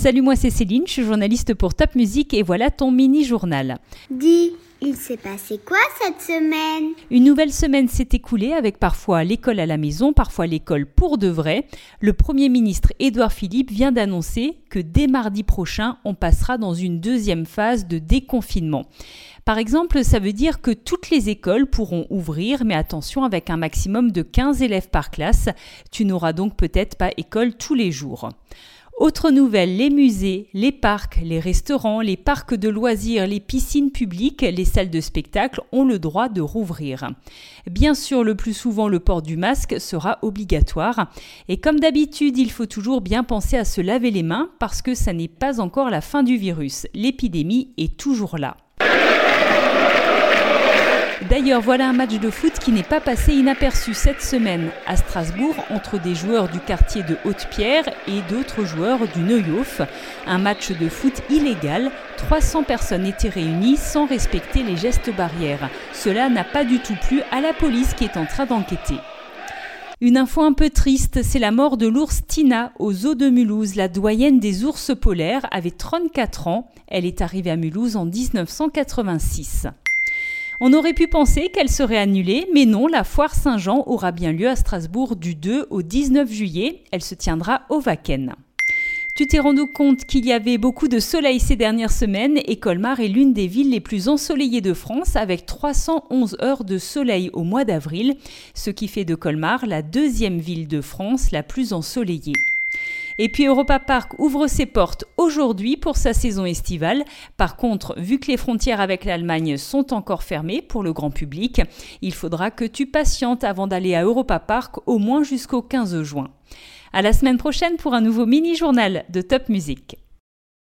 Salut, moi c'est Céline, je suis journaliste pour Top Music et voilà ton mini-journal. Dis, il s'est passé quoi cette semaine? Une nouvelle semaine s'est écoulée avec parfois l'école à la maison, parfois l'école pour de vrai. Le Premier ministre Édouard Philippe vient d'annoncer que dès mardi prochain, on passera dans une deuxième phase de déconfinement. Par exemple, ça veut dire que toutes les écoles pourront ouvrir, mais attention avec un maximum de 15 élèves par classe. Tu n'auras donc peut-être pas école tous les jours. Autre nouvelle, les musées, les parcs, les restaurants, les parcs de loisirs, les piscines publiques, les salles de spectacle ont le droit de rouvrir. Bien sûr, le plus souvent, le port du masque sera obligatoire. Et comme d'habitude, il faut toujours bien penser à se laver les mains parce que ça n'est pas encore la fin du virus. L'épidémie est toujours là. D'ailleurs, voilà un match de foot qui n'est pas passé inaperçu cette semaine à Strasbourg entre des joueurs du quartier de Haute-Pierre et d'autres joueurs du Neuhof. Un match de foot illégal. 300 personnes étaient réunies sans respecter les gestes barrières. Cela n'a pas du tout plu à la police qui est en train d'enquêter. Une info un peu triste, c'est la mort de l'ours Tina aux eaux de Mulhouse. La doyenne des ours polaires avait 34 ans. Elle est arrivée à Mulhouse en 1986. On aurait pu penser qu'elle serait annulée, mais non, la foire Saint-Jean aura bien lieu à Strasbourg du 2 au 19 juillet. Elle se tiendra au Wacken. Tu t'es rendu compte qu'il y avait beaucoup de soleil ces dernières semaines et Colmar est l'une des villes les plus ensoleillées de France avec 311 heures de soleil au mois d'avril, ce qui fait de Colmar la deuxième ville de France la plus ensoleillée. Et puis Europa Park ouvre ses portes aujourd'hui pour sa saison estivale. Par contre, vu que les frontières avec l'Allemagne sont encore fermées pour le grand public, il faudra que tu patientes avant d'aller à Europa Park au moins jusqu'au 15 juin. À la semaine prochaine pour un nouveau mini-journal de Top Music.